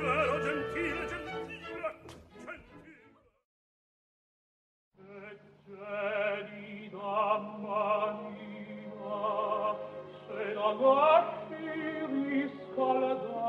gentile, gentile, gentile, gentile. Eccedi da manina, se la guardi riscaldar,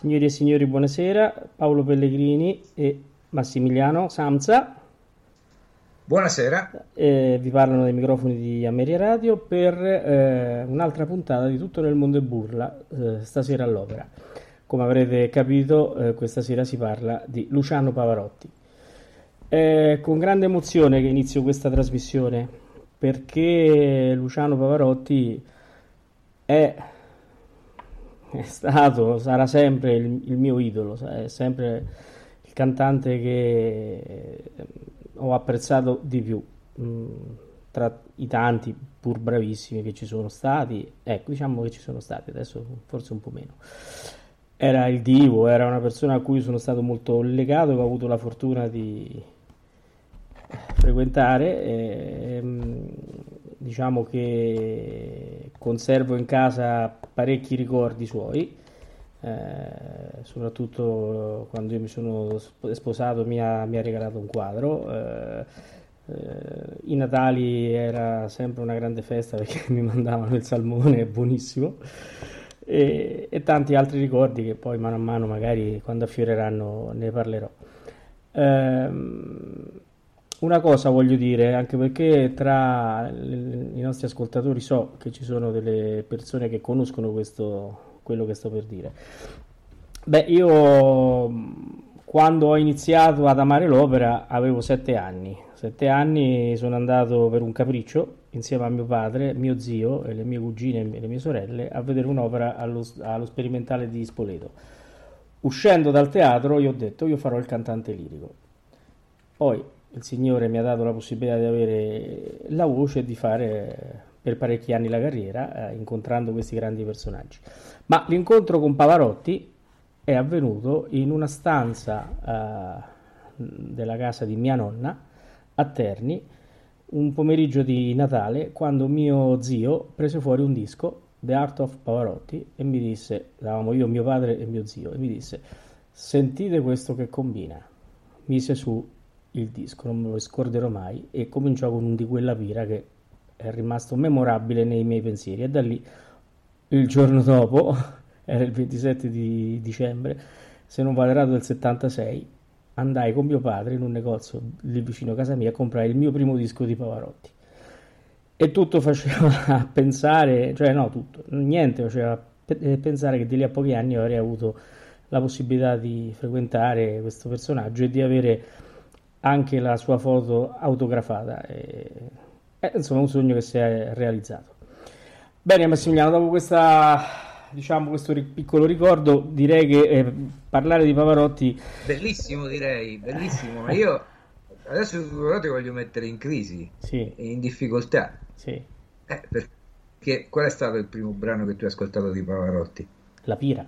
Signori e signori, buonasera. Paolo Pellegrini e Massimiliano Samsa Buonasera. Eh, vi parlano dai microfoni di Ameria Radio per eh, un'altra puntata di Tutto nel mondo e burla, eh, stasera all'opera. Come avrete capito, eh, questa sera si parla di Luciano Pavarotti. È con grande emozione che inizio questa trasmissione perché Luciano Pavarotti è, è stato, sarà sempre il, il mio idolo, è sempre il cantante che ho apprezzato di più. Mm, tra i tanti pur bravissimi che ci sono stati ecco diciamo che ci sono stati adesso forse un po' meno. Era il divo era una persona a cui sono stato molto legato che ho avuto la fortuna di frequentare e, mm, diciamo che conservo in casa parecchi ricordi suoi eh, soprattutto quando io mi sono sposato mi ha, mi ha regalato un quadro. Eh, eh, I Natali era sempre una grande festa perché mi mandavano il salmone, buonissimo. E, e, tanti altri ricordi che poi mano a mano magari quando affioreranno ne parlerò. Ehm, una cosa voglio dire, anche perché tra i nostri ascoltatori so che ci sono delle persone che conoscono questo, quello che sto per dire. Beh, io quando ho iniziato ad amare l'opera avevo sette anni. Sette anni sono andato per un capriccio insieme a mio padre, mio zio e le mie cugine e le mie sorelle a vedere un'opera allo, allo sperimentale di Spoleto. Uscendo dal teatro io ho detto io farò il cantante lirico. Poi il Signore mi ha dato la possibilità di avere la voce e di fare per parecchi anni la carriera, eh, incontrando questi grandi personaggi. Ma l'incontro con Pavarotti è avvenuto in una stanza eh, della casa di mia nonna a Terni, un pomeriggio di Natale, quando mio zio prese fuori un disco, The Art of Pavarotti, e mi disse, eravamo io, mio padre e mio zio, e mi disse, sentite questo che combina. Mise su il disco, non me lo scorderò mai, e cominciò con un di quella pira che è rimasto memorabile nei miei pensieri. E da lì il giorno dopo, era il 27 di dicembre, se non vado errato del 76, andai con mio padre in un negozio lì vicino a casa mia a comprare il mio primo disco di Pavarotti. E tutto faceva pensare, cioè no, tutto, niente faceva eh, pensare che di lì a pochi anni avrei avuto la possibilità di frequentare questo personaggio e di avere anche la sua foto autografata. E, eh, insomma, un sogno che si è realizzato. Bene Massimiliano, dopo questa, diciamo, questo piccolo ricordo, direi che eh, parlare di Pavarotti... Bellissimo direi, bellissimo, ma io adesso Pavarotti voglio mettere in crisi, sì. in difficoltà. Sì. Eh, perché qual è stato il primo brano che tu hai ascoltato di Pavarotti? La Pira.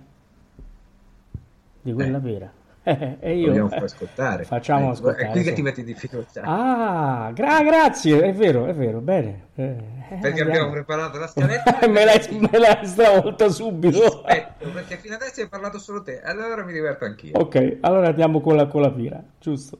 Di quella eh. Pira. Eh, e io, Vogliamo far ascoltare. Facciamo eh, ascoltare. È qui sì. che ti metti in difficoltà. Ah, gra- grazie, è vero, è vero, bene. Eh, perché abbiamo... abbiamo preparato la scaletta. me, l'hai, me l'hai stravolta subito. Aspetto, perché fino adesso hai parlato solo te, allora mi diverto anch'io. Ok, allora andiamo con la, con la pira, giusto.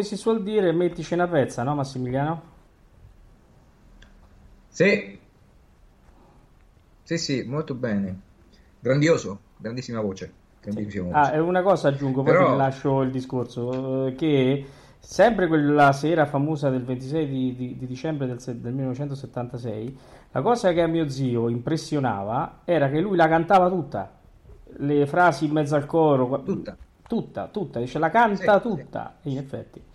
Come si suol dire, mettici una pezza, no Massimiliano? Sì, sì, sì, molto bene. Grandioso, grandissima voce. Grandissima voce. Ah, e una cosa aggiungo, poi Però- lascio il discorso, eh, che sempre quella sera famosa del 26 di, di- di dicembre del, del 1976, la cosa che a mio zio impressionava era che lui la cantava tutta, le frasi in mezzo al coro, Tutta. tutta, tutta, dice la canta Sì, tutta, in effetti.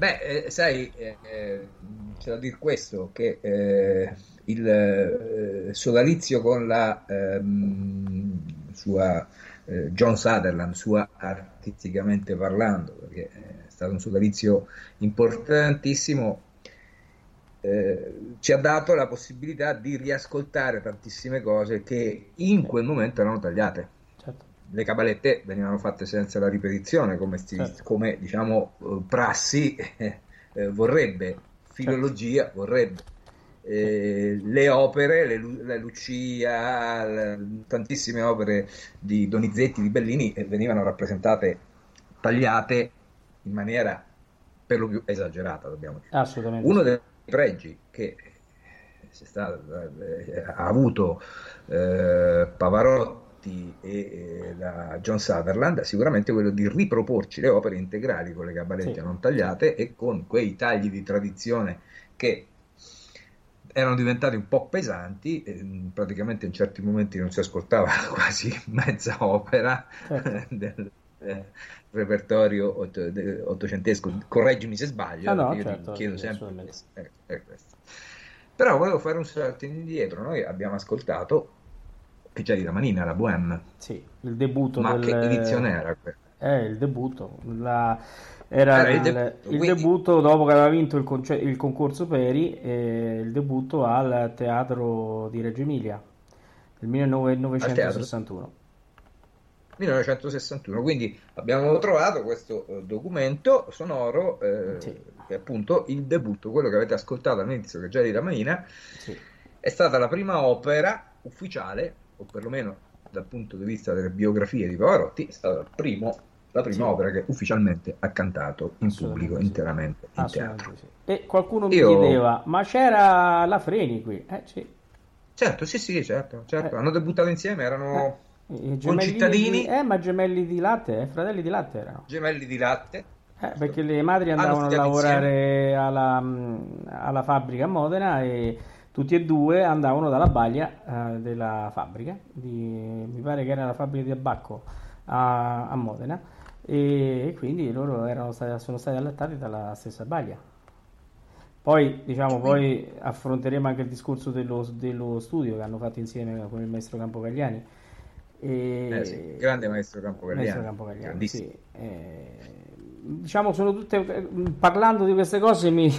Beh, eh, sai, eh, eh, c'è da dire questo, che eh, il eh, sodalizio con la ehm, sua eh, John Sutherland, sua artisticamente parlando, perché è stato un sodalizio importantissimo, ci ha dato la possibilità di riascoltare tantissime cose che in quel momento erano tagliate. Certo. le cabalette venivano fatte senza la ripetizione come, sti- Certo. come, diciamo eh, prassi eh, eh, vorrebbe, filologia vorrebbe. Eh, le opere, le, la Lucia, le- tantissime opere di Donizetti, di Bellini eh, venivano rappresentate tagliate in maniera per lo più esagerata, dobbiamo dire. Assolutamente. Uno dei pregi che si sta- eh, ha avuto eh, Pavarotti e eh, la John Sutherland sicuramente quello di riproporci le opere integrali con le cabalette Sì. non tagliate e con quei tagli di tradizione che erano diventati un po' pesanti, e, mh, praticamente in certi momenti non si ascoltava quasi mezza opera Certo. del eh, repertorio otto- de- ottocentesco, correggimi se sbaglio, Ah, no, io ti certo, chiedo sempre questo, eh, è questo. Però volevo fare un salto indietro, noi abbiamo ascoltato che c'è di Ramanina, la Bohème, Sì, il debutto ma del... che edizione era quella? Eh, il debutto. La- Era, Era il il, debutto, il quindi- debutto dopo che aveva vinto il, conce- il concorso Peri, eh, il debutto al Teatro di Reggio Emilia del 1961. 1961, quindi abbiamo trovato questo eh, documento sonoro eh, Sì. che è appunto il debutto, quello che avete ascoltato all'inizio che già di Ramanina, Sì. è stata la prima opera ufficiale, o perlomeno dal punto di vista delle biografie di Pavarotti, è stata primo- la prima Sì. opera che ufficialmente ha cantato in pubblico sì. interamente in teatro. sì. E qualcuno mi Io- chiedeva, ma c'era la Freni qui? Eh sì, Certo, sì, sì, certo, certo. Eh. hanno debuttato insieme, erano gemelli Concittadini. di- eh, ma gemelli di latte, eh, fratelli di latte erano. gemelli di latte. Eh, perché le madri andavano a lavorare alla, mh, alla fabbrica a Modena e tutti e due andavano dalla baglia eh, della fabbrica, di- mi pare che era la fabbrica di tabacco a, a Modena, e, e quindi loro erano stati- sono stati allattati dalla stessa baglia. Poi, diciamo, poi affronteremo anche il discorso dello, dello studio che hanno fatto insieme con il maestro Campocagliani. E... Eh sì, grande maestro Campocagliani, grandissimo. sì. Eh, diciamo, sono tutte. Parlando di queste cose mi,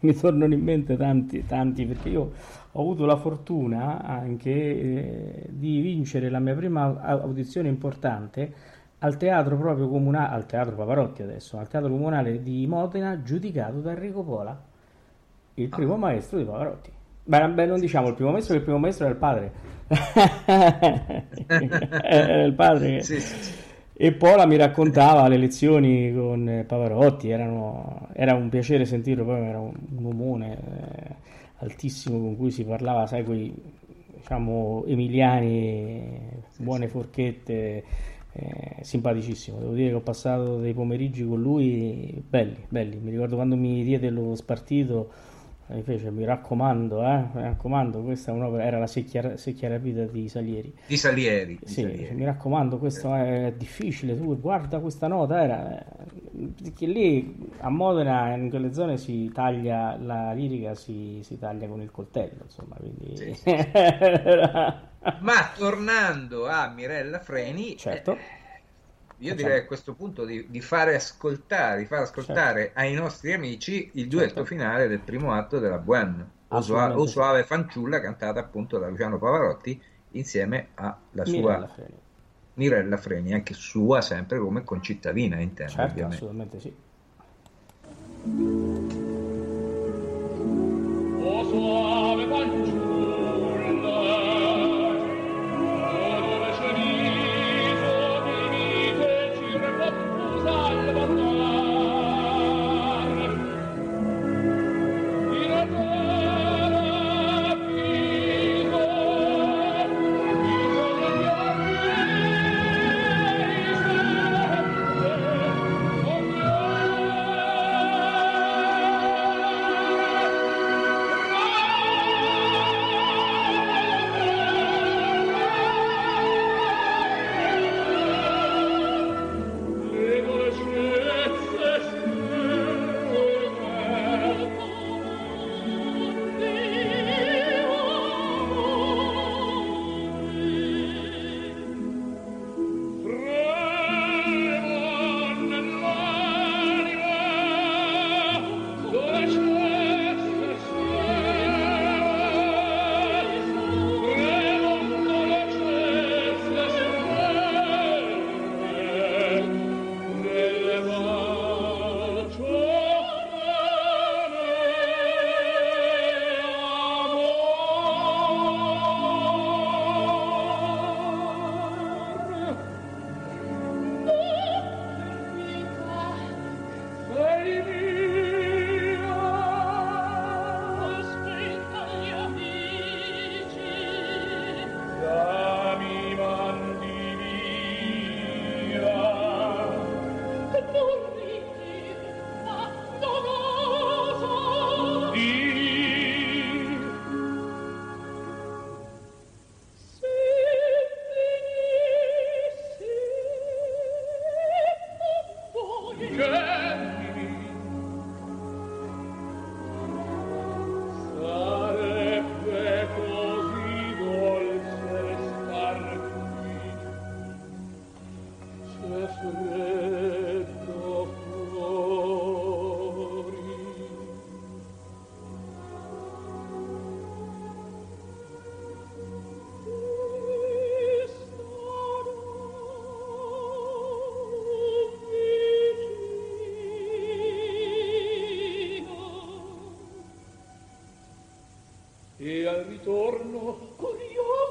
mi tornano in mente tanti, tanti, perché io ho avuto la fortuna anche eh, di vincere la mia prima audizione importante al teatro proprio comunale, al teatro Pavarotti adesso, al teatro comunale di Modena, giudicato da Enrico Pola, il primo Ah. maestro di Pavarotti. Beh, beh, non diciamo il primo maestro, che il primo maestro era il padre. era il padre. che- Sì, sì, sì. E Pola mi raccontava le lezioni con eh, Pavarotti, erano- era un piacere sentirlo, poi era un, un umone eh, altissimo con cui si parlava, sai, quei diciamo emiliani, buone forchette, eh, simpaticissimo. Devo dire che ho passato dei pomeriggi con lui belli, belli. Mi ricordo quando mi diede lo spartito, fece, mi raccomando, eh, mi raccomando, questa è un'opera, era la secchia, secchia rapida di Salieri. Di Salieri. di Sì, Salieri. mi raccomando, questo è difficile, tu guarda questa nota, era, perché lì a Modena in quelle zone si taglia la lirica, si, si taglia con il coltello, insomma, quindi... Sì, era- Ma tornando a Mirella Freni, Certo, eh, io Facciamo. direi a questo punto di, di fare ascoltare, di far ascoltare ai nostri amici il duetto Certo. finale del primo atto della Bohème, o. Suave Fanciulla, cantata appunto da Luciano Pavarotti insieme alla sua Mirella Freni. Mirella Freni, anche sua sempre come concittadina, intendo Certo, ovviamente. assolutamente sì. O suave fanciulla, curioso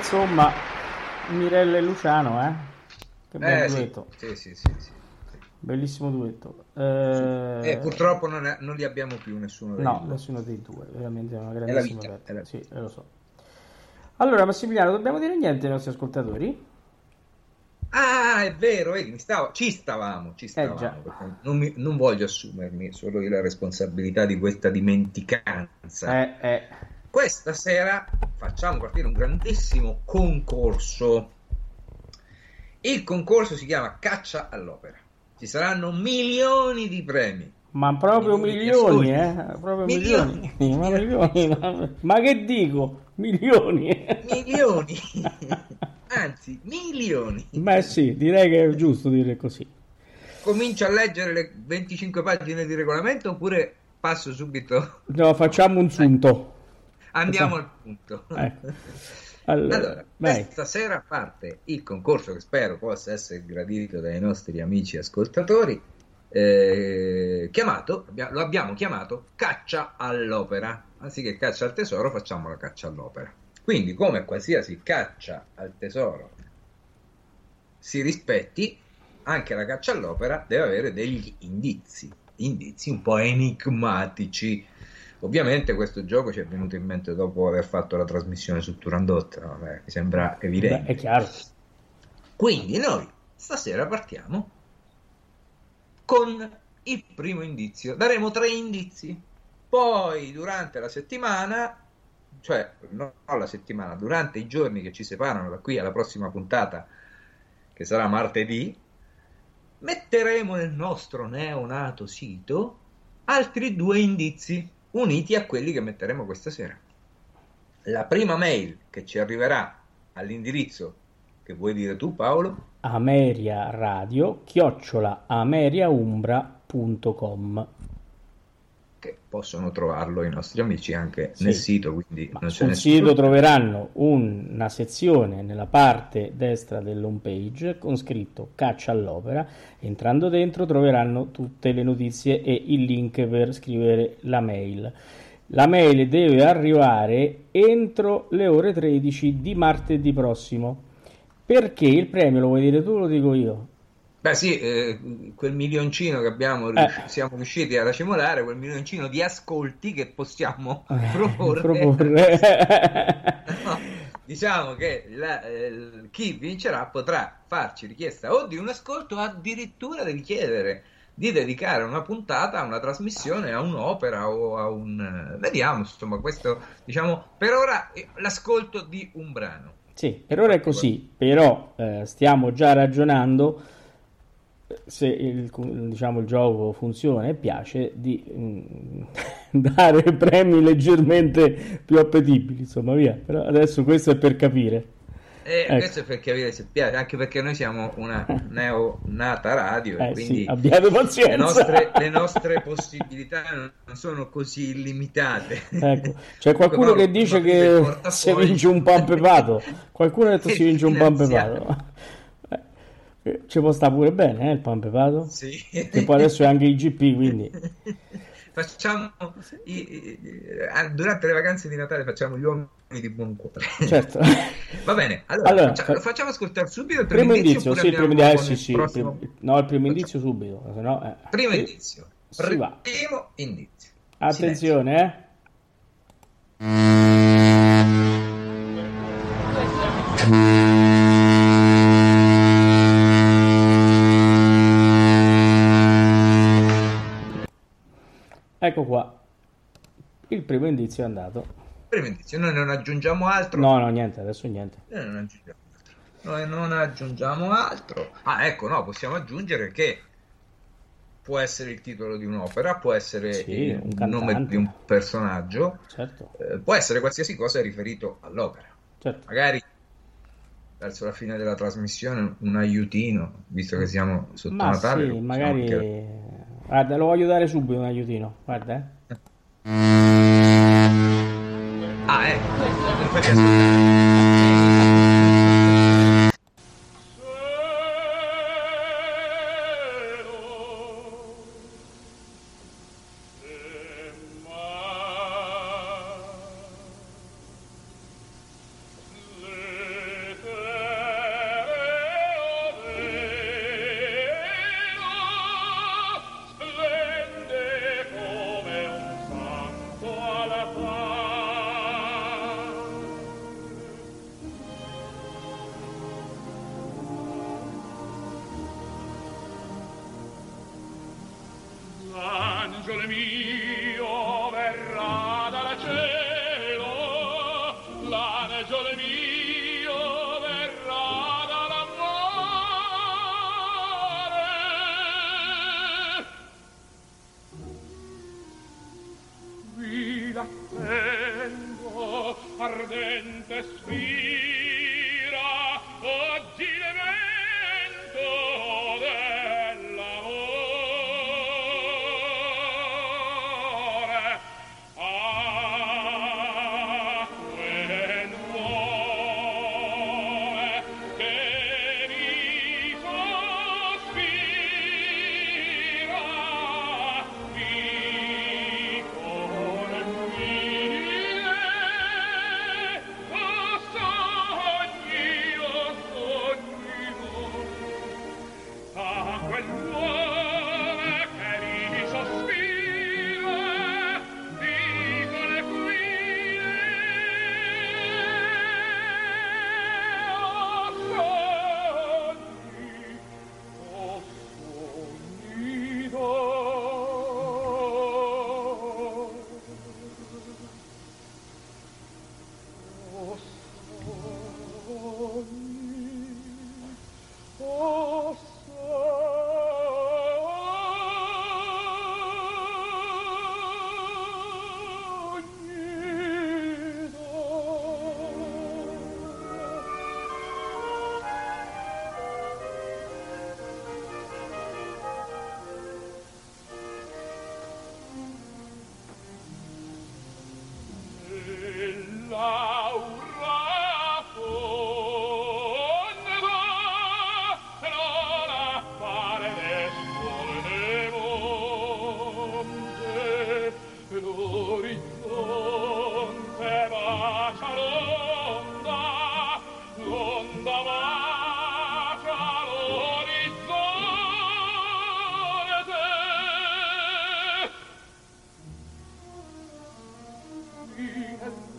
insomma, Mirella e Luciano, eh? Che bel Eh, duetto. sì, sì, sì, sì. Bellissimo duetto. Eh, Eh, purtroppo non, è- non li abbiamo più nessuno dei No, due. nessuno dei due, veramente è una grandissima vita, è la Sì, eh, lo so. Allora, Massimiliano, dobbiamo dire niente ai nostri ascoltatori? Ah, è vero, vedi, stavo- ci stavamo, ci stavamo. Eh, già. perché non, mi- non voglio assumermi solo io la responsabilità di questa dimenticanza. Eh, eh. Questa sera facciamo partire un grandissimo concorso. Il concorso si chiama Caccia all'opera. Ci saranno milioni di premi. Ma proprio Milioni milioni, eh? Proprio Milioni. milioni. Ma, milioni, ma- ma che dico? Milioni. Milioni. Anzi, milioni. Beh sì, direi che è giusto dire così. Comincio a leggere le 25 pagine di regolamento oppure passo subito? No, facciamo un sunto. Andiamo Esatto. al punto. Ecco. Allora, Allora, questa sera parte il concorso che spero possa essere gradito dai nostri amici ascoltatori, eh, chiamato, lo abbiamo chiamato caccia all'opera. Anziché caccia al tesoro, facciamo la caccia all'opera. Quindi, come qualsiasi caccia al tesoro si rispetti, anche la caccia all'opera deve avere degli indizi, indizi un po' enigmatici. Ovviamente questo gioco ci è venuto in mente dopo aver fatto la trasmissione su Turandot, no? Beh, mi sembra Beh, evidente. è chiaro. Quindi noi stasera partiamo con il primo indizio. Daremo tre indizi. Poi durante la settimana, cioè no la settimana, durante i giorni che ci separano da qui alla prossima puntata, che sarà martedì, metteremo nel nostro neonato sito altri due indizi uniti a quelli che metteremo questa sera. La prima mail che ci arriverà all'indirizzo che vuoi dire tu Paolo? Ameria Radio, chiocciola ameriaumbra.com. Che possono trovarlo i nostri amici anche Sì. nel sito, quindi sul sito troveranno un- una sezione nella parte destra dell'home page con scritto caccia all'opera. Entrando dentro troveranno tutte le notizie e il link per scrivere la mail. La mail deve arrivare entro le ore 13 di martedì prossimo. Perché il premio lo vuoi dire tu o lo dico io? Beh sì, eh, quel milioncino che abbiamo, Eh. rius- siamo riusciti a racimolare, quel milioncino di ascolti che possiamo proporre. Proporre. No, diciamo che la- eh, chi vincerà potrà farci richiesta o di un ascolto o addirittura di chiedere di dedicare una puntata a una trasmissione, a un'opera o a un... Vediamo, insomma, questo, diciamo, per ora eh, l'ascolto di un brano. Sì, per ora è così, però eh, stiamo già ragionando eh, se il, diciamo, il gioco funziona e piace di mm, dare premi leggermente più appetibili, insomma, via. Però adesso questo è per capire. E Ecco. questo è per capire se piace, anche perché noi siamo una neonata radio Eh quindi sì, abbiate le pazienza. nostre, le nostre possibilità non sono così illimitate. Ecco, c'è qualcuno che dice che si vince un pan pepato. Qualcuno ha detto si vince un pan pepato. Eh, Ci può stare pure bene, eh, il pan pepato. Sì. Che poi adesso è anche IGP, quindi facciamo i, i, durante le vacanze di Natale facciamo gli uomini di buon cuore. Certo. Va bene, allora, Allora, faccia- fa- facciamo ascoltare subito il Primo primo, indizio, sì, il primo indizio, con sì, il sì, prossimo? prim- no, il primo indizio subito, se no, eh. Primo indizio. Primo indizio. Attenzione, eh. Il primo indizio è andato. Primo indizio. Noi non aggiungiamo altro. No, no, niente, adesso niente. Noi non aggiungiamo altro. Noi non aggiungiamo altro. Ah, ecco, no, possiamo aggiungere che può essere il titolo di un'opera, può essere Sì, il un nome di un personaggio, Certo, eh, può essere qualsiasi cosa riferito all'opera. certo. Magari verso la fine della trasmissione un aiutino, visto che siamo sotto Ma Natale. sì, magari... anche- Guarda, lo voglio dare subito un aiutino. Guarda, eh. Ah, ecco, l'angelo mio Wien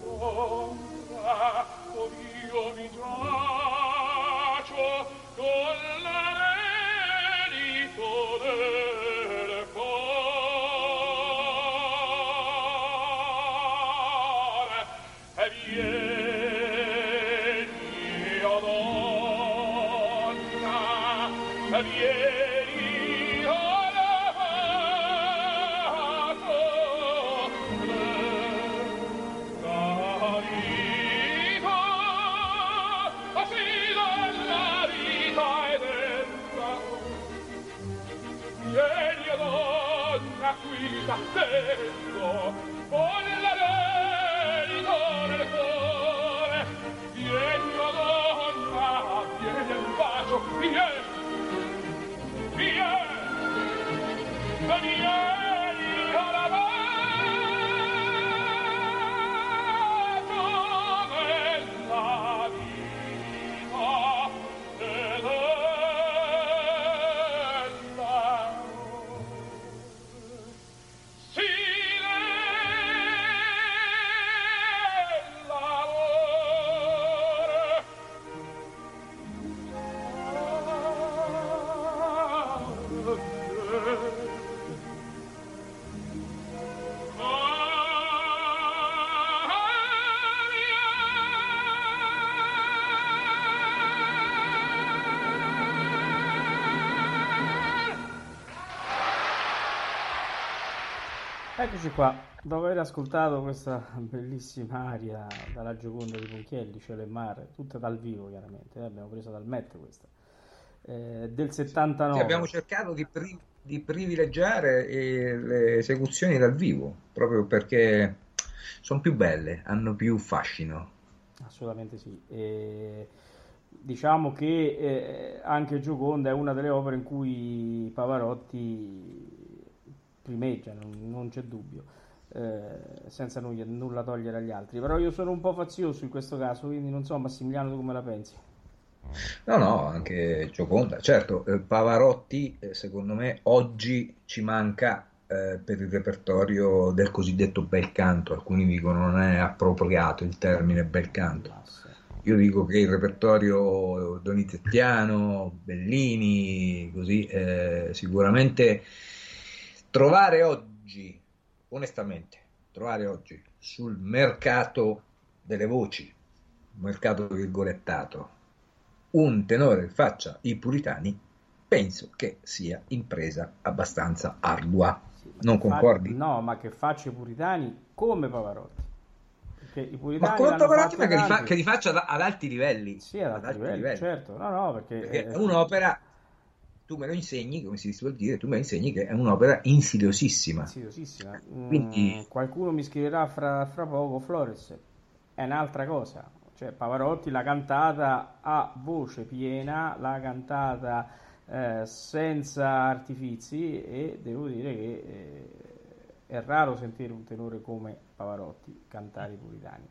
Eccoci qua, dopo aver ascoltato questa bellissima aria dalla Gioconda di Ponchielli, Cielo e Mare, tutta dal vivo chiaramente, eh, abbiamo preso dal Met questa, eh, del 79. Sì, abbiamo cercato di, pri- di privilegiare eh, le esecuzioni dal vivo, proprio perché sono più belle, hanno più fascino. Assolutamente sì. E diciamo che eh, anche Gioconda è una delle opere in cui Pavarotti primeggia, non, non c'è dubbio, eh, senza nulla, nulla togliere agli altri. Però io sono un po' fazioso in questo caso, quindi non so Massimiliano tu come la pensi. No, no, anche Gioconda. Certo, eh, Pavarotti, eh, secondo me, oggi ci manca eh, per il repertorio del cosiddetto bel canto. Alcuni dicono non è appropriato il termine bel canto. Io dico che il repertorio donizettiano, Bellini, così, eh, sicuramente trovare oggi, onestamente, trovare oggi sul mercato delle voci, mercato virgolettato, un tenore che faccia i puritani, penso che sia impresa abbastanza ardua. Sì, non concordi? Fa... No, ma che faccia i puritani come Pavarotti. ma come Pavarotti, ma che li, fa... che li, faccia ad alti livelli. Sì, ad alti, ad alti livelli, livelli, certo. No, no, perché, perché è un'opera tu me lo insegni, come si suol dire, tu me lo insegni che è un'opera insidiosissima. Insidiosissima. Quindi... Mm, qualcuno mi scriverà fra, fra, poco, Flores, è un'altra cosa. Cioè, Pavarotti l'ha cantata a voce piena, l'ha cantata eh, senza artifici e devo dire che eh, è raro sentire un tenore come Pavarotti cantare i puritani.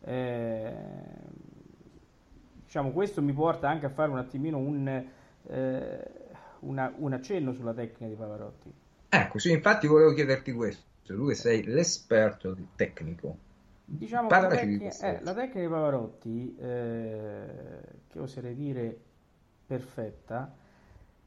Eh, diciamo, questo mi porta anche a fare un attimino un... Eh, una, un accenno sulla tecnica di Pavarotti. Ecco, sì, infatti volevo chiederti questo, tu che sei l'esperto tecnico. Diciamo che la, tecnica, di eh, la tecnica di Pavarotti, eh, che oserei dire perfetta,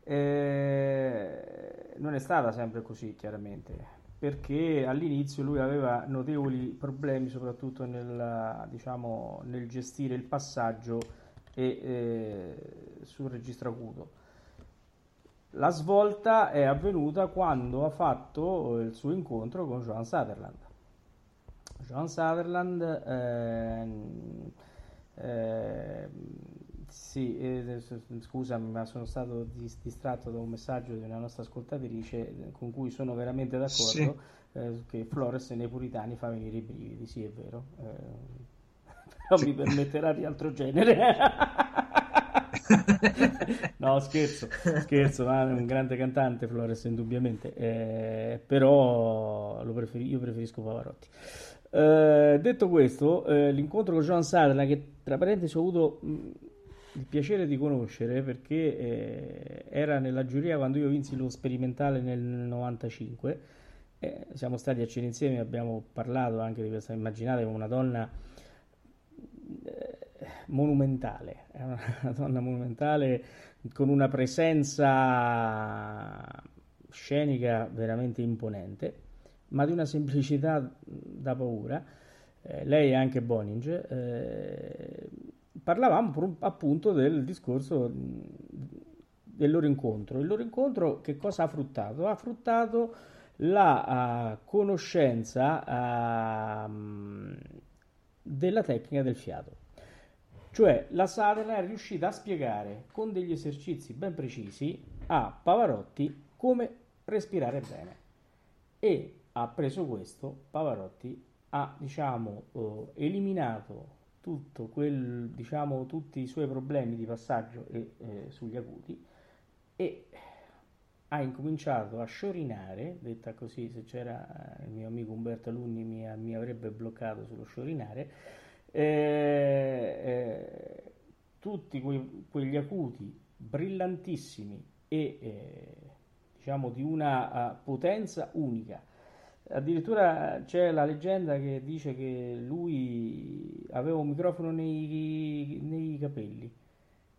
eh, non è stata sempre così, chiaramente, perché all'inizio lui aveva notevoli problemi, soprattutto nel, diciamo, nel gestire il passaggio e, eh, sul registro acuto la svolta è avvenuta quando ha fatto il suo incontro con Joan Sutherland. Joan Sutherland, eh, eh, sì, eh, scusami, ma sono stato distratto da un messaggio di una nostra ascoltatrice con cui sono veramente d'accordo sì. Eh, che Flores nei puritani fa venire i brividi, sì è vero, eh, però mi permetterà di altro genere. no, scherzo, scherzo, ma è un grande cantante Flores, indubbiamente, eh, però preferi- io preferisco Pavarotti. Eh, detto questo, eh, l'incontro con Joan Sadler, che tra parentesi ho avuto mh, il piacere di conoscere perché eh, era nella giuria quando io vinsi lo sperimentale nel 95. Eh, siamo stati a cena insieme, abbiamo parlato anche di questa, immaginate una donna eh, monumentale, è una, donna monumentale con una presenza scenica veramente imponente, ma di una semplicità da paura. Eh, lei è anche Boning. Eh, parlavamo appunto del discorso del loro incontro. Il loro incontro che cosa ha fruttato? Ha fruttato la uh, conoscenza uh, della tecnica del fiato. Cioè la Sutherland è riuscita a spiegare con degli esercizi ben precisi a Pavarotti come respirare bene. E ha preso questo, Pavarotti ha diciamo eh, eliminato tutto quel, diciamo, tutti i suoi problemi di passaggio e, eh, sugli acuti e ha incominciato a sciorinare, detta così, se c'era il mio amico Umberto Alunni mi, mi avrebbe bloccato sullo sciorinare, eh, tutti quei, quegli acuti brillantissimi e diciamo di una uh, potenza unica. Addirittura c'è la leggenda che dice che lui aveva un microfono nei, nei capelli.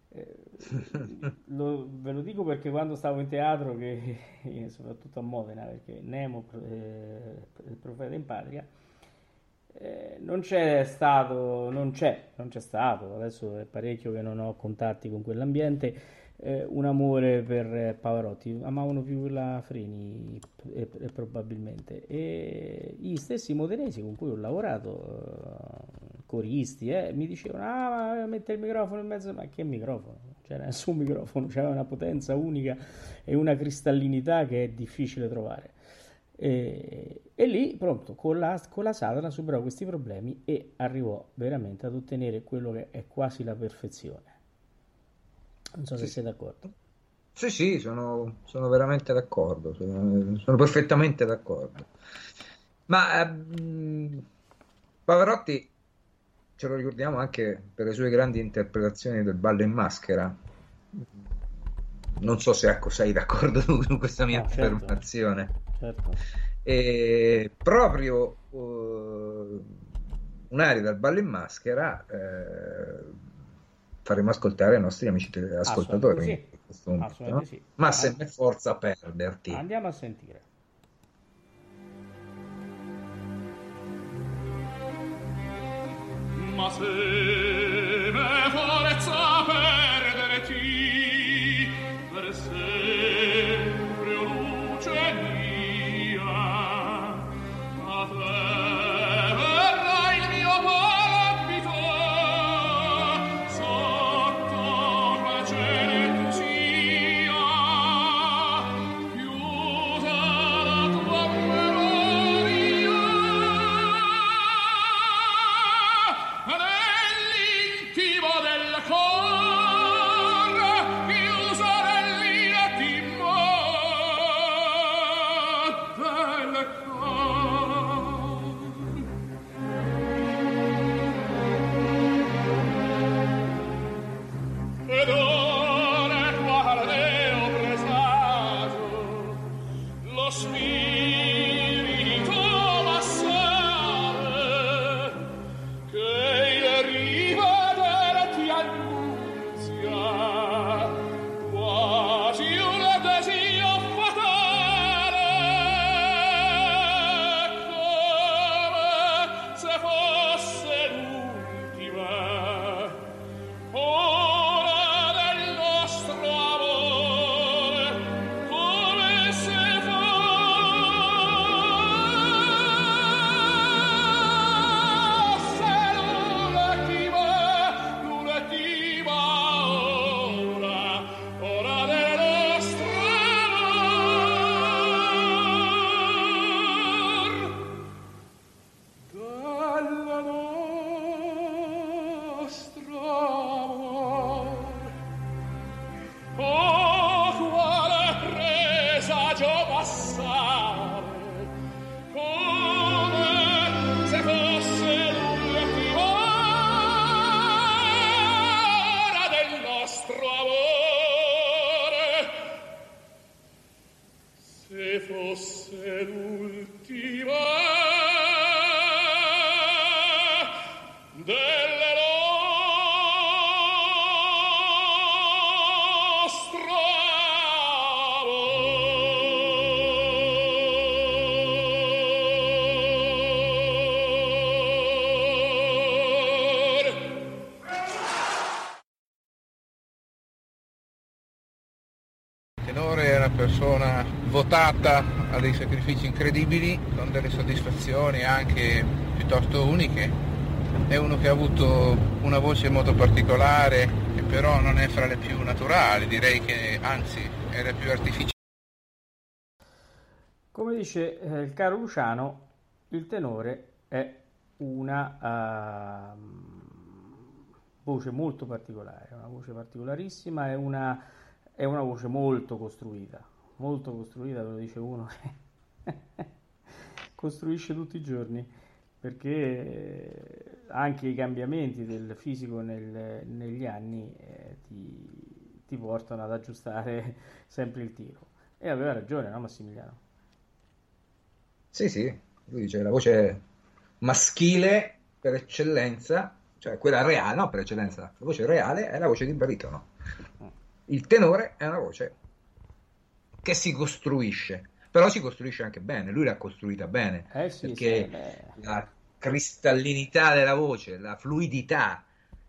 Eh, lo, ve lo dico perché quando stavo in teatro, che, soprattutto a Modena, perché Nemo, eh, il profeta in patria, non c'è stato, non c'è, non c'è stato, adesso è parecchio che non ho contatti con quell'ambiente, eh, un amore per Pavarotti, amavano più la Freni e, e probabilmente. E gli stessi modenesi con cui ho lavorato, eh, coristi, eh, mi dicevano, ah, mette il microfono in mezzo, ma che microfono? C'era nessun microfono, c'era una potenza unica e una cristallinità che è difficile trovare. E, e, lì, pronto, con la, con la Satana superò questi problemi e arrivò veramente ad ottenere quello che è quasi la perfezione. Non so se sei d'accordo. Sì, sì, sono, sono veramente d'accordo, sono, sono, perfettamente d'accordo. Ma ehm, Pavarotti ce lo ricordiamo anche per le sue grandi interpretazioni del ballo in maschera. Non so se ecco, sei d'accordo con questa mia certo. affermazione. Certo. E proprio uh, un'area dal ballo in maschera eh, faremo ascoltare ai nostri amici ascoltatori sì. No? Sì. Ma se ne forza perderti. Andiamo a sentire. Ma se me forza perderti votata a dei sacrifici incredibili, con delle soddisfazioni anche piuttosto uniche. È uno che ha avuto una voce molto particolare, che però non è fra le più naturali, direi che anzi era più artificiale. Come dice eh, il caro Luciano, il tenore è una ehm, voce molto particolare, una voce particolarissima, è una, è una voce molto costruita, molto costruita, ve lo dice uno che costruisce tutti i giorni, perché eh, anche i cambiamenti del fisico nel- negli anni eh, ti, ti portano ad aggiustare sempre il tiro. E aveva ragione, no Massimiliano? Sì, sì, lui dice la voce maschile per eccellenza, cioè quella reale, no per eccellenza, la voce reale è la voce di baritono. Il tenore è una voce che si costruisce, però si costruisce anche bene, lui l'ha costruita bene, Eh sì, perché sì, la, cristallinità della voce, la fluidità,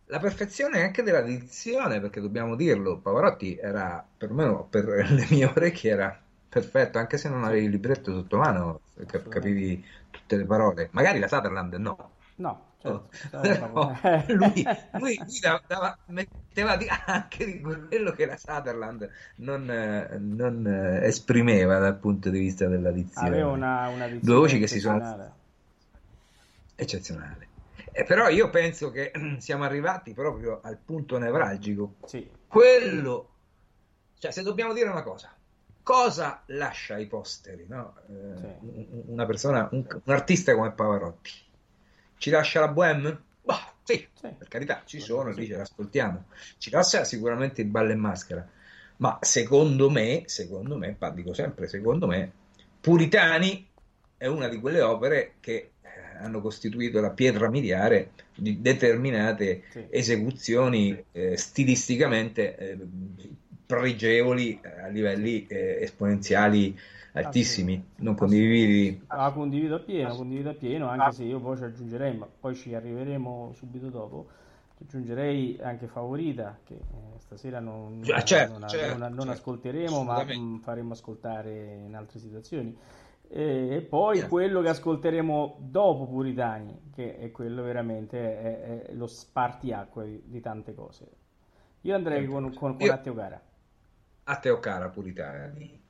la perfezione anche della dizione, perché dobbiamo dirlo, Pavarotti era, perlomeno per le mie orecchie, era perfetto, anche se non avevi il libretto sotto mano, cap- capivi tutte le parole. Magari la Sutherland no. No, certo. Però lui, lui- lui dava- dava- metteva anche di quello che la Sutherland non, non, eh, esprimeva dal punto di vista della dizione. Aveva una, una Due voci che si sono eccezionale. Eh, però io penso che siamo arrivati proprio al punto nevralgico, Sì, quello, cioè se dobbiamo dire una cosa, cosa lascia ai posteri, no? Eh, Sì. un- una persona, un, un artista come Pavarotti, ci lascia la bohème? Bah, sì, Sì. per carità, ci sono, Sì. lì ce l'ascoltiamo, ci lascia sicuramente il ballo e maschera, ma secondo me, secondo me, dico sempre, secondo me, Puritani è una di quelle opere che eh, hanno costituito la pietra miliare di determinate sì. esecuzioni eh, stilisticamente eh, pregevoli eh, a livelli eh, esponenziali altissimi. Non condividi? Ah, condivido appieno, condivido appieno, anche se io poi ci aggiungerei, ma poi ci arriveremo subito dopo, ci aggiungerei anche Favorita, che eh, stasera non, Ah, certo, non- certo, non- non certo, ascolteremo, ma mh, faremo ascoltare in altre situazioni. E, e poi Certo. quello che ascolteremo dopo Puritani, che è quello veramente è, è lo spartiacque di, di tante cose. Io andrei Certo. con, con, con Io- Atteo Cara. A Teocara Puritani.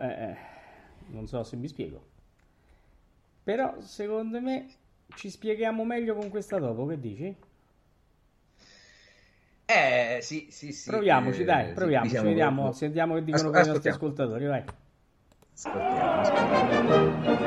Eh, eh, non so se mi spiego. Però secondo me ci spieghiamo meglio con questa dopo, che dici? Eh sì, sì, sì. Proviamoci, eh, dai, proviamoci, diciamo vediamo, che... sentiamo che dicono As- i nostri ascoltatori, vai. Ascoltiamo, ascoltiamo.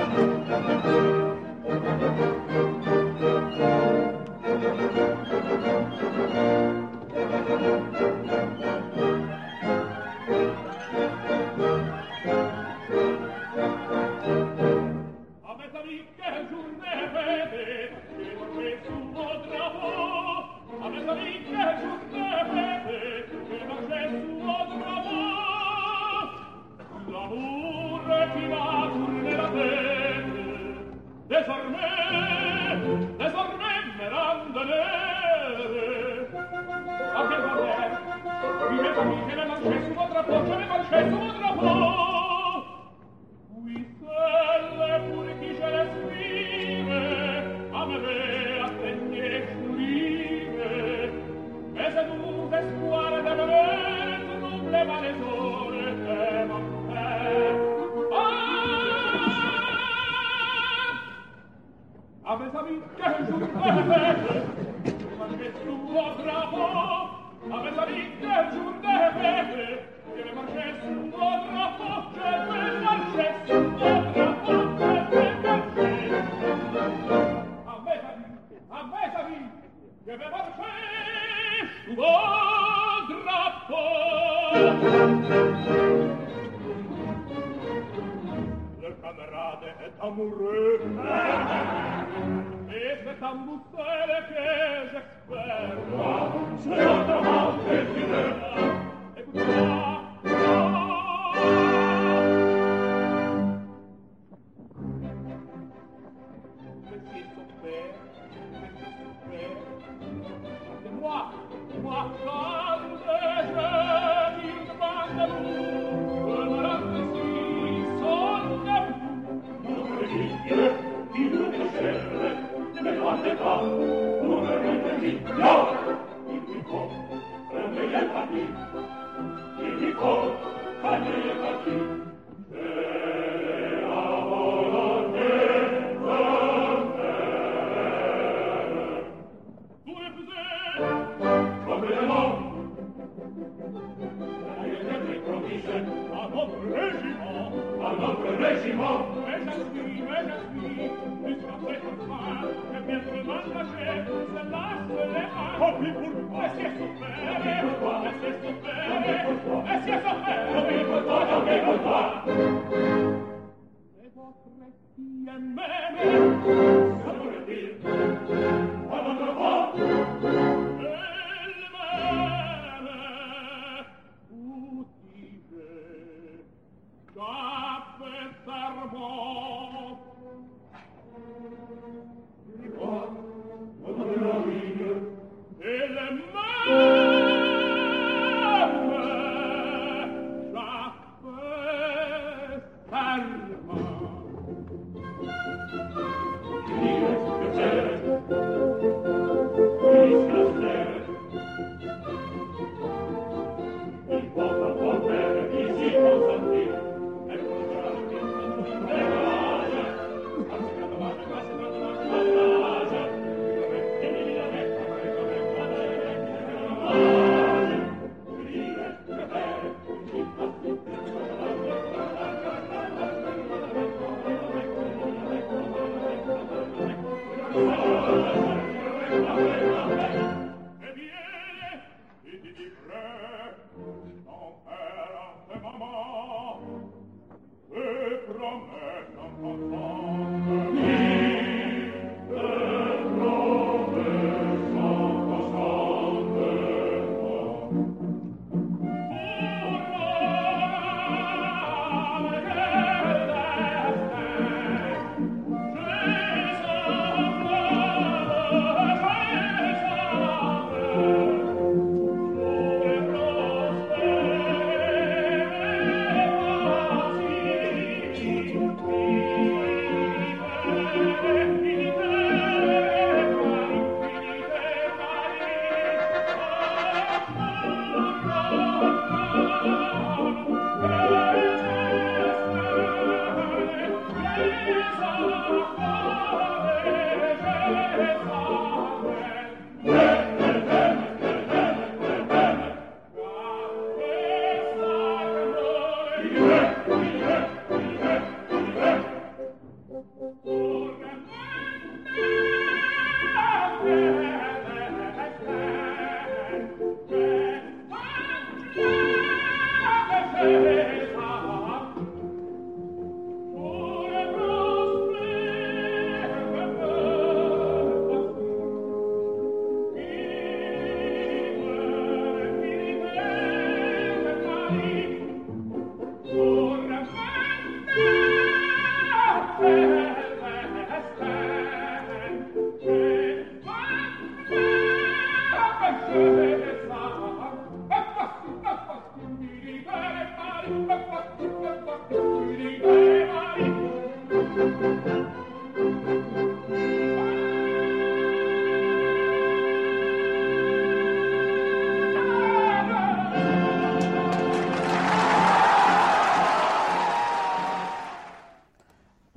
et amoureux Et c'est un bouffet de pièges experts C'est un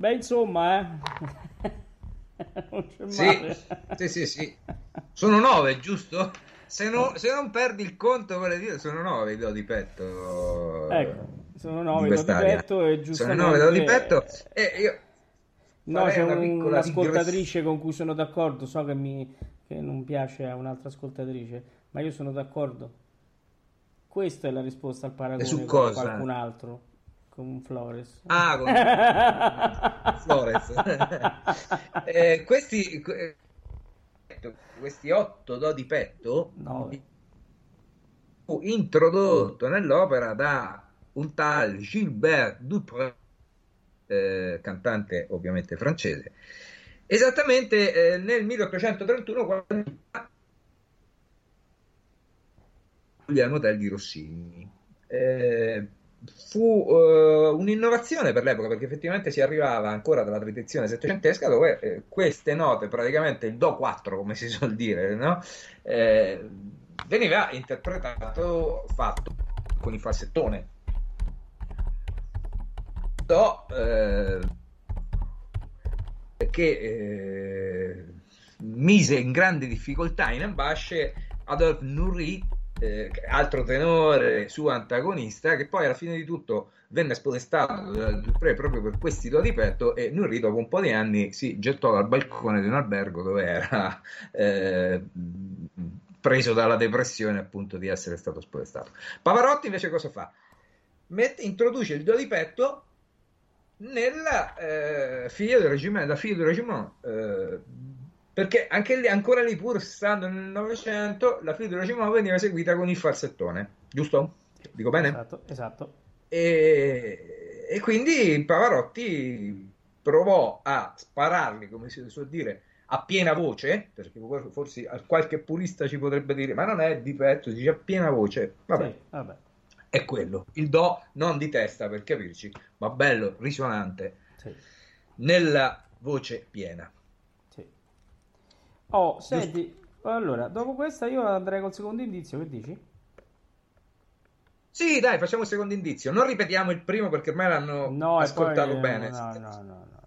insomma, eh. non c'è male. sì, sì, sì. Sono nove, giusto? Se, no- se non perdi il conto, vuole dire, sono nove i do di petto. Ecco, sono nove di do di petto e Sono giustamente... nove do di petto e io No, c'è una un'ascoltatrice con cui sono d'accordo, so che, mi, che non piace a un'altra ascoltatrice, ma io sono d'accordo. Questa è la risposta al paragone su con cosa? qualcun altro, con Flores. Ah, con Flores. Eh, questi, que- questi otto do di petto Nove. fu introdotto nell'opera da un tal Gilbert Dupré, eh, cantante ovviamente francese, esattamente eh, nel 1831 quando Giuliano Tell di Rossini. Eh, fu eh, un'innovazione per l'epoca perché effettivamente si arrivava ancora dalla tradizione settecentesca dove eh, queste note, praticamente il Do 4 come si suol dire, no? Eh, veniva interpretato, fatto con il falsettone. Do eh, che eh, mise in grande difficoltà in ambasce Adolphe Nourri, eh, altro tenore suo antagonista, che poi alla fine di tutto venne spodestato dal Dupré proprio per questi do di petto e Nourri dopo un po' di anni si gettò dal balcone di un albergo dove era eh, preso dalla depressione appunto di essere stato spodestato. Pavarotti invece cosa fa? Mette- introduce il do di petto nella eh, figlia del regime, la figlia del regime, eh, perché anche lì, ancora lì, pur stando nel Novecento, la figlia del regime veniva eseguita con il falsettone, giusto? Dico bene? Esatto, esatto. E, e quindi Pavarotti provò a spararli, come si suol dire, a piena voce, perché forse qualche purista ci potrebbe dire, ma non è di petto, si dice a piena voce. Vabbè, Sì, vabbè. è quello. Il do non di testa, per capirci, ma bello, risonante, Sì, nella voce piena. Oh, senti, allora, dopo questa io andrei col secondo indizio, che dici? Sì, dai, facciamo il secondo indizio. Non ripetiamo il primo perché ormai l'hanno No, ascoltato poi... bene. No, no, no, no.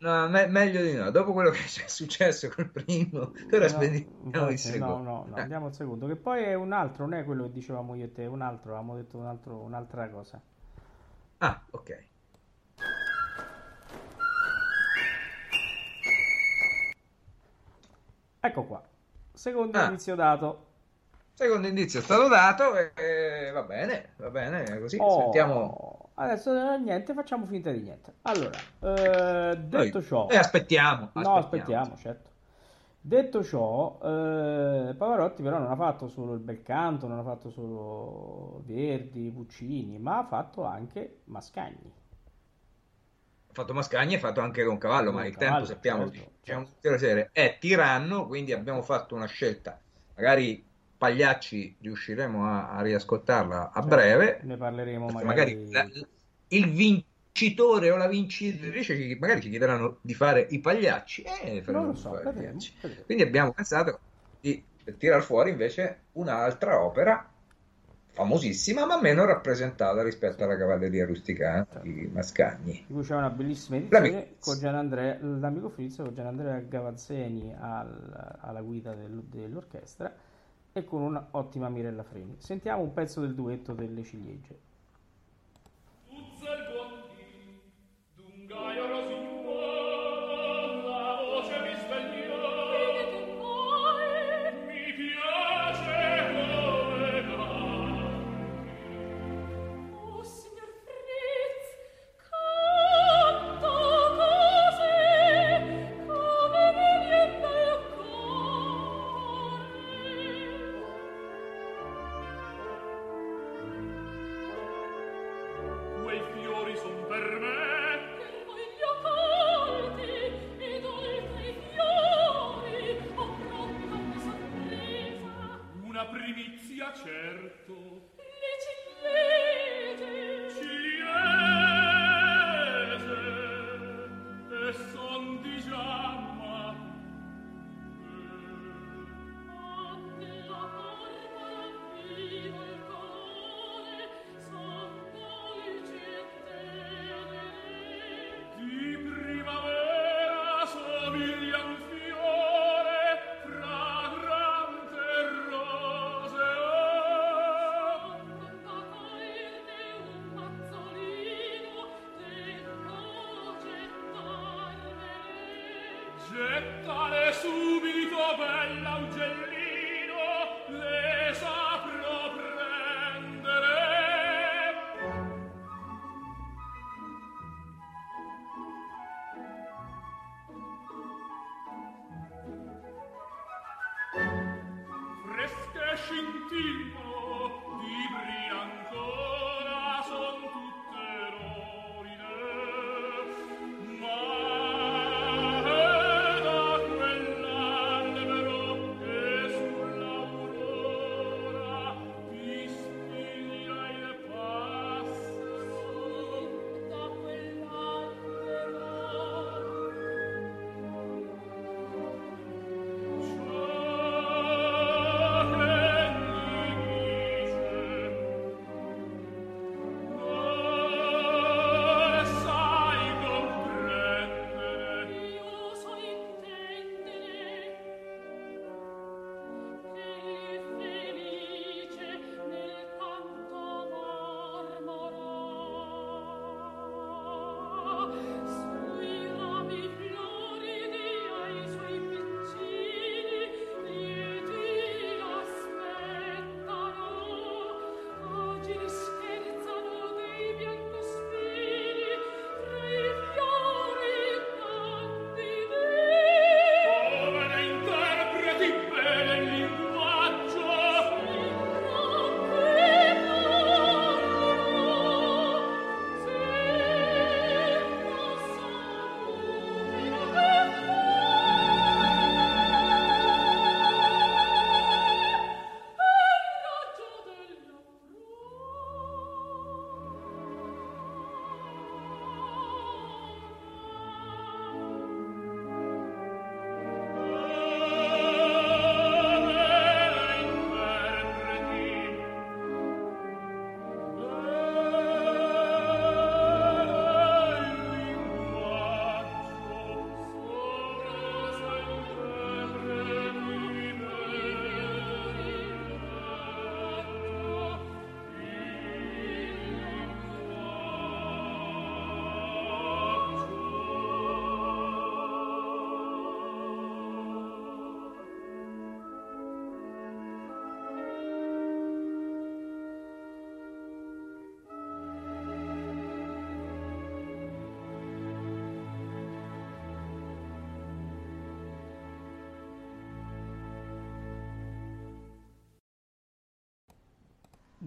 No, me- meglio di no. Dopo quello che è successo col primo, ora No, vediamo il secondo. No, no, no, Eh. andiamo al secondo, che poi è un altro, non è quello che dicevamo io e te, un altro, avevamo detto un altro, un'altra cosa. Ah, ok. Ecco qua, secondo Ah. indizio dato. Secondo indizio è stato dato e e va bene, va bene, così Oh, sentiamo. Adesso eh, niente, facciamo finta di niente. Allora, eh, detto Noi- ciò, noi aspettiamo, no, aspettiamo, certo. Detto ciò, eh, Pavarotti però non ha fatto solo il bel canto, non ha fatto solo Verdi, Puccini, ma ha fatto anche Mascagni. Ha fatto Mascagni e ha fatto anche con Cavallo, ma il tempo sappiamo, certo, certo. tutte le sere, è tiranno, quindi abbiamo fatto una scelta. Magari Pagliacci riusciremo a, a riascoltarla a Certo, breve. Ne parleremo magari. magari la- il vincitore o la vincitrice ci- magari ci chiederanno di fare i pagliacci e Non lo so, vedremo, vedremo. Quindi abbiamo pensato di tirar fuori invece un'altra opera famosissima ma meno rappresentata rispetto alla cavalleria rusticana di Mascagni. Di cui c'è una bellissima edizione con Gianandrea, l'amico Fritz con Gianandrea Gavazzeni al- alla guida del- dell'orchestra e con un'ottima Mirella Freni. Sentiamo un pezzo del duetto delle ciliegie.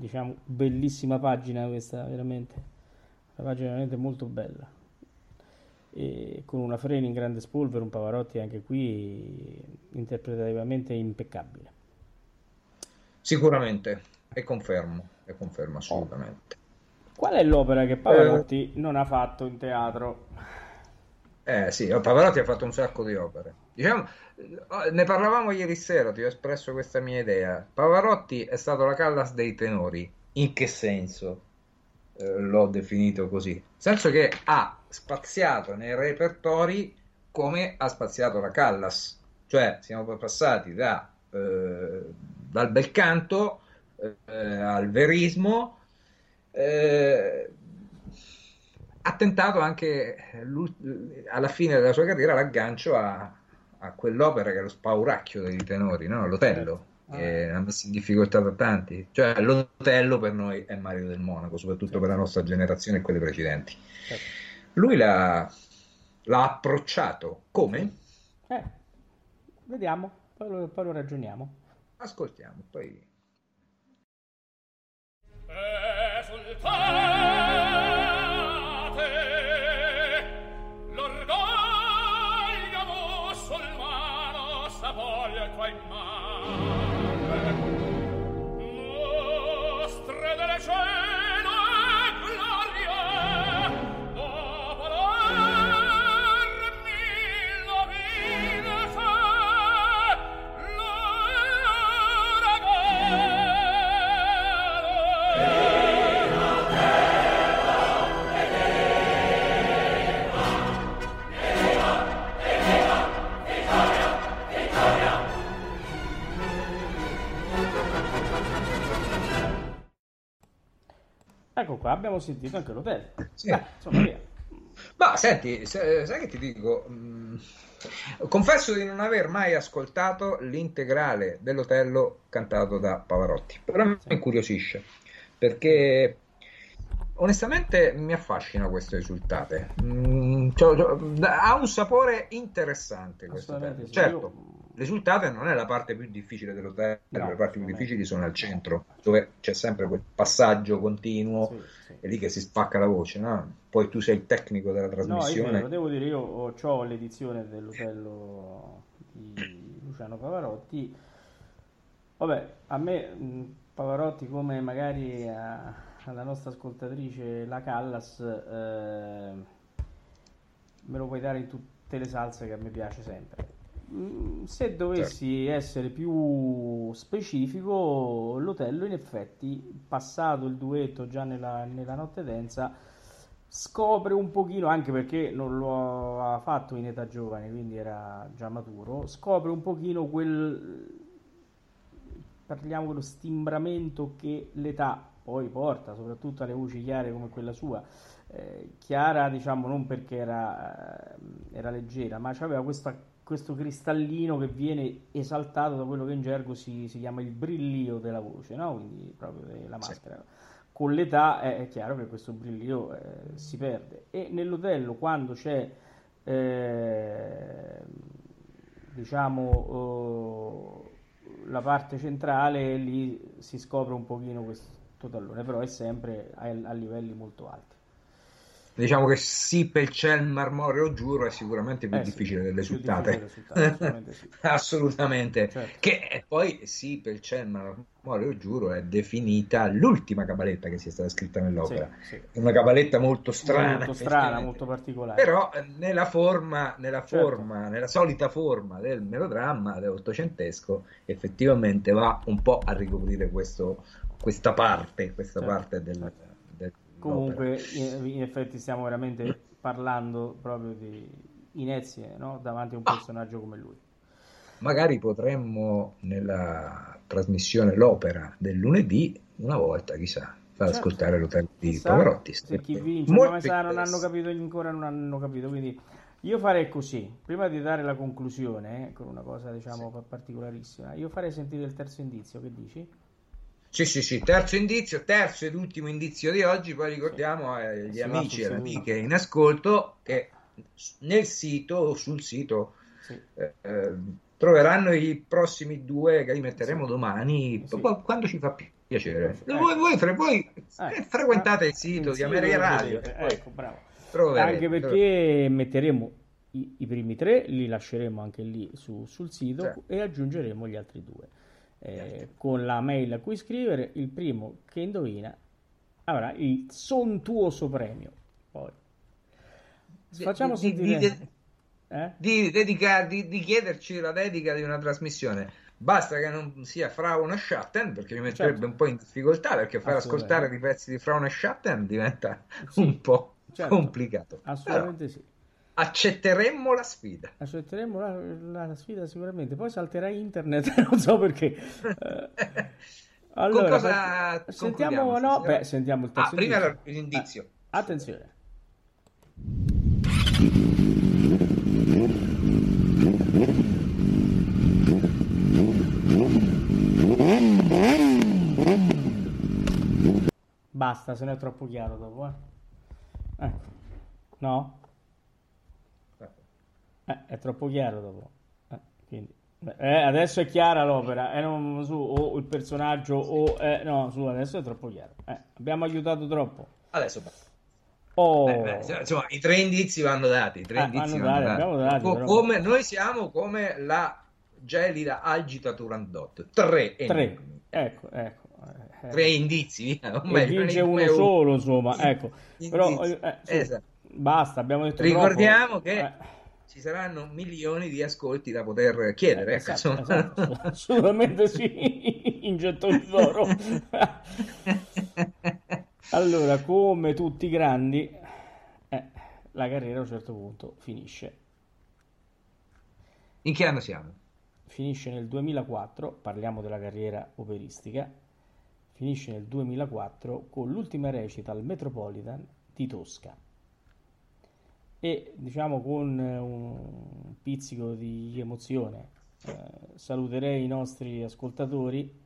Diciamo, bellissima pagina questa, veramente. Una pagina veramente molto bella. E con una Freni in grande spolvero, un Pavarotti anche qui interpretativamente impeccabile. Sicuramente, e confermo, e confermo assolutamente. Qual è l'opera che Pavarotti non ha fatto in teatro? Eh sì, Pavarotti ha fatto un sacco di opere. Diciamo, eh, ne parlavamo ieri sera, ti ho espresso questa mia idea. Pavarotti è stato la Callas dei tenori. In che senso eh, l'ho definito così? Nel senso che ha spaziato nei repertori come ha spaziato la Callas. Cioè, siamo passati da, eh, dal bel canto eh, al verismo. eh, ha tentato anche alla fine della sua carriera l'aggancio a, a quell'opera che è lo spauracchio dei tenori, no? L'Otello, Ah. che ha messo in difficoltà da tanti. Cioè, l'Otello per noi è Mario del Monaco, soprattutto per la nostra generazione e quelle precedenti. Certo. Lui l'ha, l'ha approcciato come? Eh, vediamo, poi lo, poi lo ragioniamo. Ascoltiamo, poi Esultate, Ecco qua, abbiamo sentito anche l'hotel. Sì. Beh, insomma, via. Ma senti, se- sai che ti dico? Mm, confesso di non aver mai ascoltato l'integrale dell'Otello cantato da Pavarotti, però mi incuriosisce perché onestamente mi affascina questo esultate. Mm, cioè- cioè, ha un sapore interessante questo sì. Certo, Io- l'esultate non è la parte più difficile dell'Otello, No, le parti più difficili sono al centro, dove c'è sempre quel passaggio continuo. Sì, sì. È lì che si spacca la voce, no? Poi tu sei il tecnico della No, trasmissione. vero, devo dire, io ho, c'ho l'edizione dell'Otello di Luciano Pavarotti. Vabbè, a me Pavarotti, come magari a- alla nostra ascoltatrice la Callas, eh, me lo puoi dare in tutte le salse che a me piace sempre. Mm, Se dovessi essere più specifico, l'Otello in effetti, passato il duetto già nella, nella notte densa, scopre un pochino, anche perché non lo ha fatto in età giovane, quindi era già maturo, scopre un pochino quel, parliamo dello stimbramento che l'età poi porta, soprattutto alle voci chiare come quella sua. Eh, chiara, diciamo, non perché era, eh, era leggera, ma aveva questa- questo cristallino che viene esaltato da quello che in gergo si, si chiama il brillio della voce, no? Quindi proprio Sì. maschera. Con l'età è, è chiaro che questo brillio eh, si perde. E nell'Otello, quando c'è, eh, diciamo, eh, la parte centrale, lì si scopre un pochino questo tallone, però è sempre a, a livelli molto alti. Diciamo che sì, per il ciel marmoreo giuro è sicuramente più Eh sì, difficile difficile delle assolutamente sì. Assolutamente. Certo. Che eh, poi sì, per il ciel marmoreo giuro è definita l'ultima cabaletta che sia stata scritta nell'opera. Sì, sì. È una cabaletta molto strana, molto strana, molto particolare. Però eh, nella forma, nella Certo. forma, nella solita forma del melodramma dell'ottocentesco, effettivamente va un po' a ricoprire questo, questa parte, questa Certo, parte del, certo. del- Comunque, in, in effetti stiamo veramente parlando proprio di inezie, no? Davanti a un personaggio come lui. Magari potremmo nella trasmissione L'Opera del lunedì, una volta, chissà, far Certo. ascoltare l'hotel di Chissà Pavarotti. se chi vince, come sa, non hanno capito ancora, non hanno capito. Quindi io farei così, prima di dare la conclusione, eh, con una cosa diciamo pa- particolarissima, io farei sentire il terzo indizio, che dici? Sì, sì, sì, terzo indizio, terzo ed ultimo indizio di oggi, poi ricordiamo agli va amici e alle amiche in ascolto che nel sito o sul sito Sì. eh, eh, troveranno i prossimi due che li metteremo Sì. domani, Sì. quando ci fa pi- piacere. Ecco. Voi, voi, fre- voi Eh, frequentate il sito di Ameria Radio, poi Ecco, bravo. troverete, Anche perché metteremo i, i primi tre, li lasceremo anche lì su- sul sito Certo. e aggiungeremo gli altri due. Eh, con la mail a cui scrivere, il primo che indovina avrà il sontuoso premio. Poi facciamo di- di- sentire. di- eh? di, dedica- di- di chiederci la dedica di una trasmissione. Basta che non sia Frauen e Schatten, perché mi metterebbe Certo. un po' in difficoltà, perché far ascoltare dei pezzi di Frauen e Schatten diventa Sì, un po' certo. complicato. Però Assolutamente sì. Accetteremmo la sfida. Accetteremo la, la sfida sicuramente. Poi salterà internet, non so perché. Eh, allora, cosa fa- sentiamo, no, beh, sentiamo il Ah, terzo prima indizio. l'indizio. Eh, attenzione. Basta, se no è troppo chiaro dopo, eh. Ecco. No? Eh, è troppo chiaro dopo. Eh, quindi, eh, adesso è chiara l'opera, eh, non, su, o il personaggio, o eh, no, su, adesso è troppo chiaro. Eh, abbiamo aiutato troppo. Adesso basta. Oh, Eh, beh, insomma, i tre indizi vanno dati. Tre Eh, indizi vanno vanno dati, dati. abbiamo dati, però. come, noi siamo come la gelida Algida Turandot. Tre, tre. Ecco, ecco. eh, Tre indizi. o meglio, vince uno è solo, insomma, ecco. Indizi. Però, eh, eh, su, Esatto. basta, abbiamo detto Ricordiamo troppo. che Eh, ci saranno milioni di ascolti da poter chiedere. ecco, esatto, esatto, assolutamente sì, in gettoni d'oro. Allora, come tutti i grandi, eh, la carriera a un certo punto finisce. In che anno siamo? Finisce nel 2004, parliamo della carriera operistica, finisce nel 2004 con l'ultima recita al Metropolitan di Tosca. E diciamo con eh, un pizzico di emozione eh, saluterei i nostri ascoltatori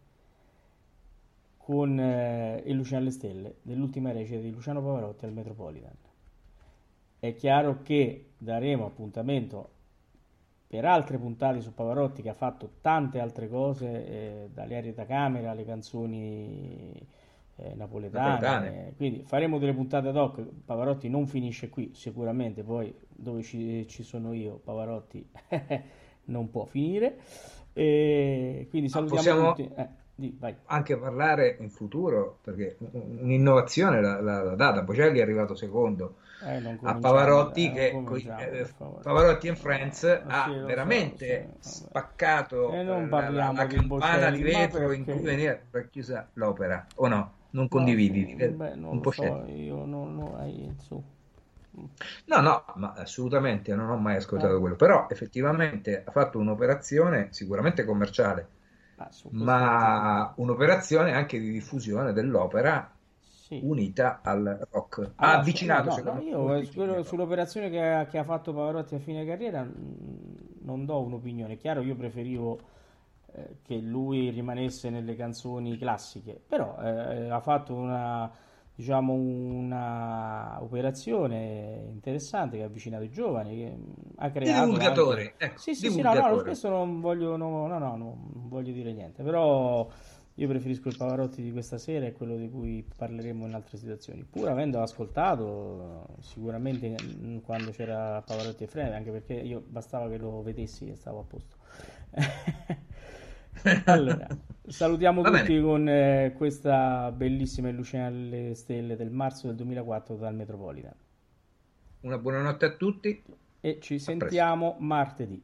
con eh, Il Luciano alle Stelle dell'ultima recita di Luciano Pavarotti al Metropolitan. È chiaro che daremo appuntamento per altre puntate su Pavarotti che ha fatto tante altre cose, eh, dalle arie da camera alle canzoni eh, napoletane. Napoletane. Quindi faremo delle puntate ad hoc. Pavarotti non finisce qui, sicuramente, poi dove ci, ci sono io, Pavarotti non può finire. E quindi salutiamo possiamo- tutti. Eh, di, anche parlare in futuro, perché un'innovazione l'ha, l'ha- data. Bocelli è arrivato secondo Eh, a Pavarotti, eh, che eh. Pavarotti and Friends Eh, ha sì, lo so, veramente sì, spaccato eh, la, la di campana di ma vetro in cui veniva racchiusa l'opera, o no? Non condividi? No, beh, non un po' so, io non hai su. No, no, ma assolutamente non ho mai ascoltato Eh. quello, però effettivamente ha fatto un'operazione sicuramente commerciale, Ah, ma un'operazione anche di diffusione dell'opera sì. unita al rock. Ha Allora, avvicinato, no, no, io quello- sull'operazione che ha, che ha fatto Pavarotti a fine carriera mh, non do un'opinione. Chiaro, io preferivo eh, che lui rimanesse nelle canzoni classiche, però eh, ha fatto una, diciamo, una operazione interessante che ha avvicinato i giovani, che mh, ha creato divulgatore, anche- ecco, Sì, sì, sì, no, no, questo non voglio, no, no, no, non voglio dire niente, però io preferisco il Pavarotti di questa sera e quello di cui parleremo in altre situazioni, pur avendo ascoltato sicuramente mm, quando c'era Pavarotti e Freme, anche perché io bastava che lo vedessi e stavo a posto. Allora, salutiamo Va tutti bene. con eh, questa bellissima Luciana alle stelle del marzo del 2004 dal Metropolitan Una buonanotte a tutti. e ci presto. sentiamo martedì.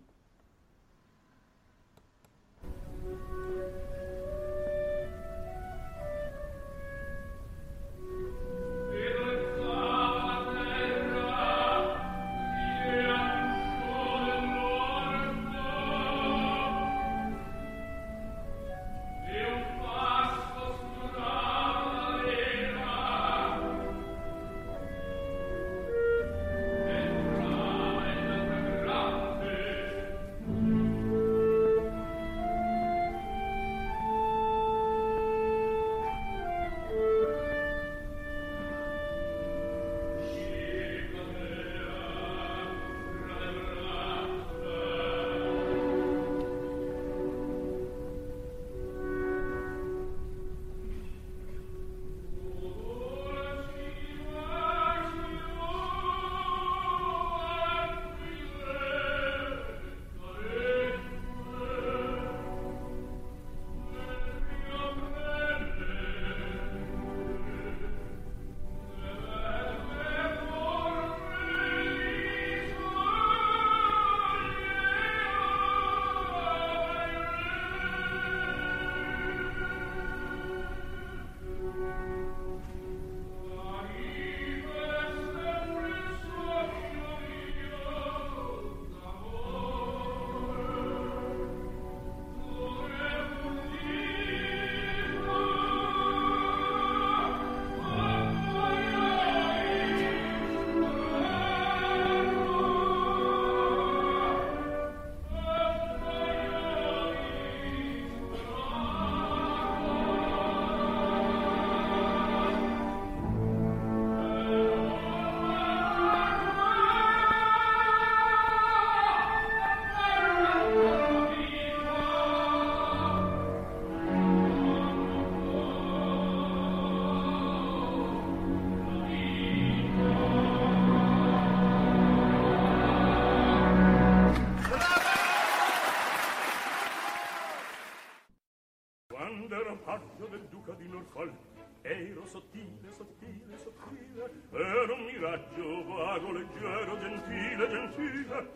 era un miraggio vago, leggero, gentile, gentile,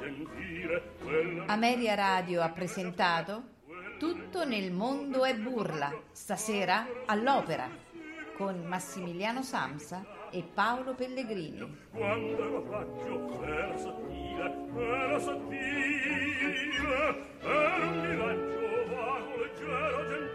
gentile. Quella... Ameria Radio ha presentato Tutto nel mondo è burla, stasera all'opera, con Massimiliano Samsa e Paolo Pellegrini. Quando lo faccio era sottile, era sottile, era un miraggio vago, leggero, gentile.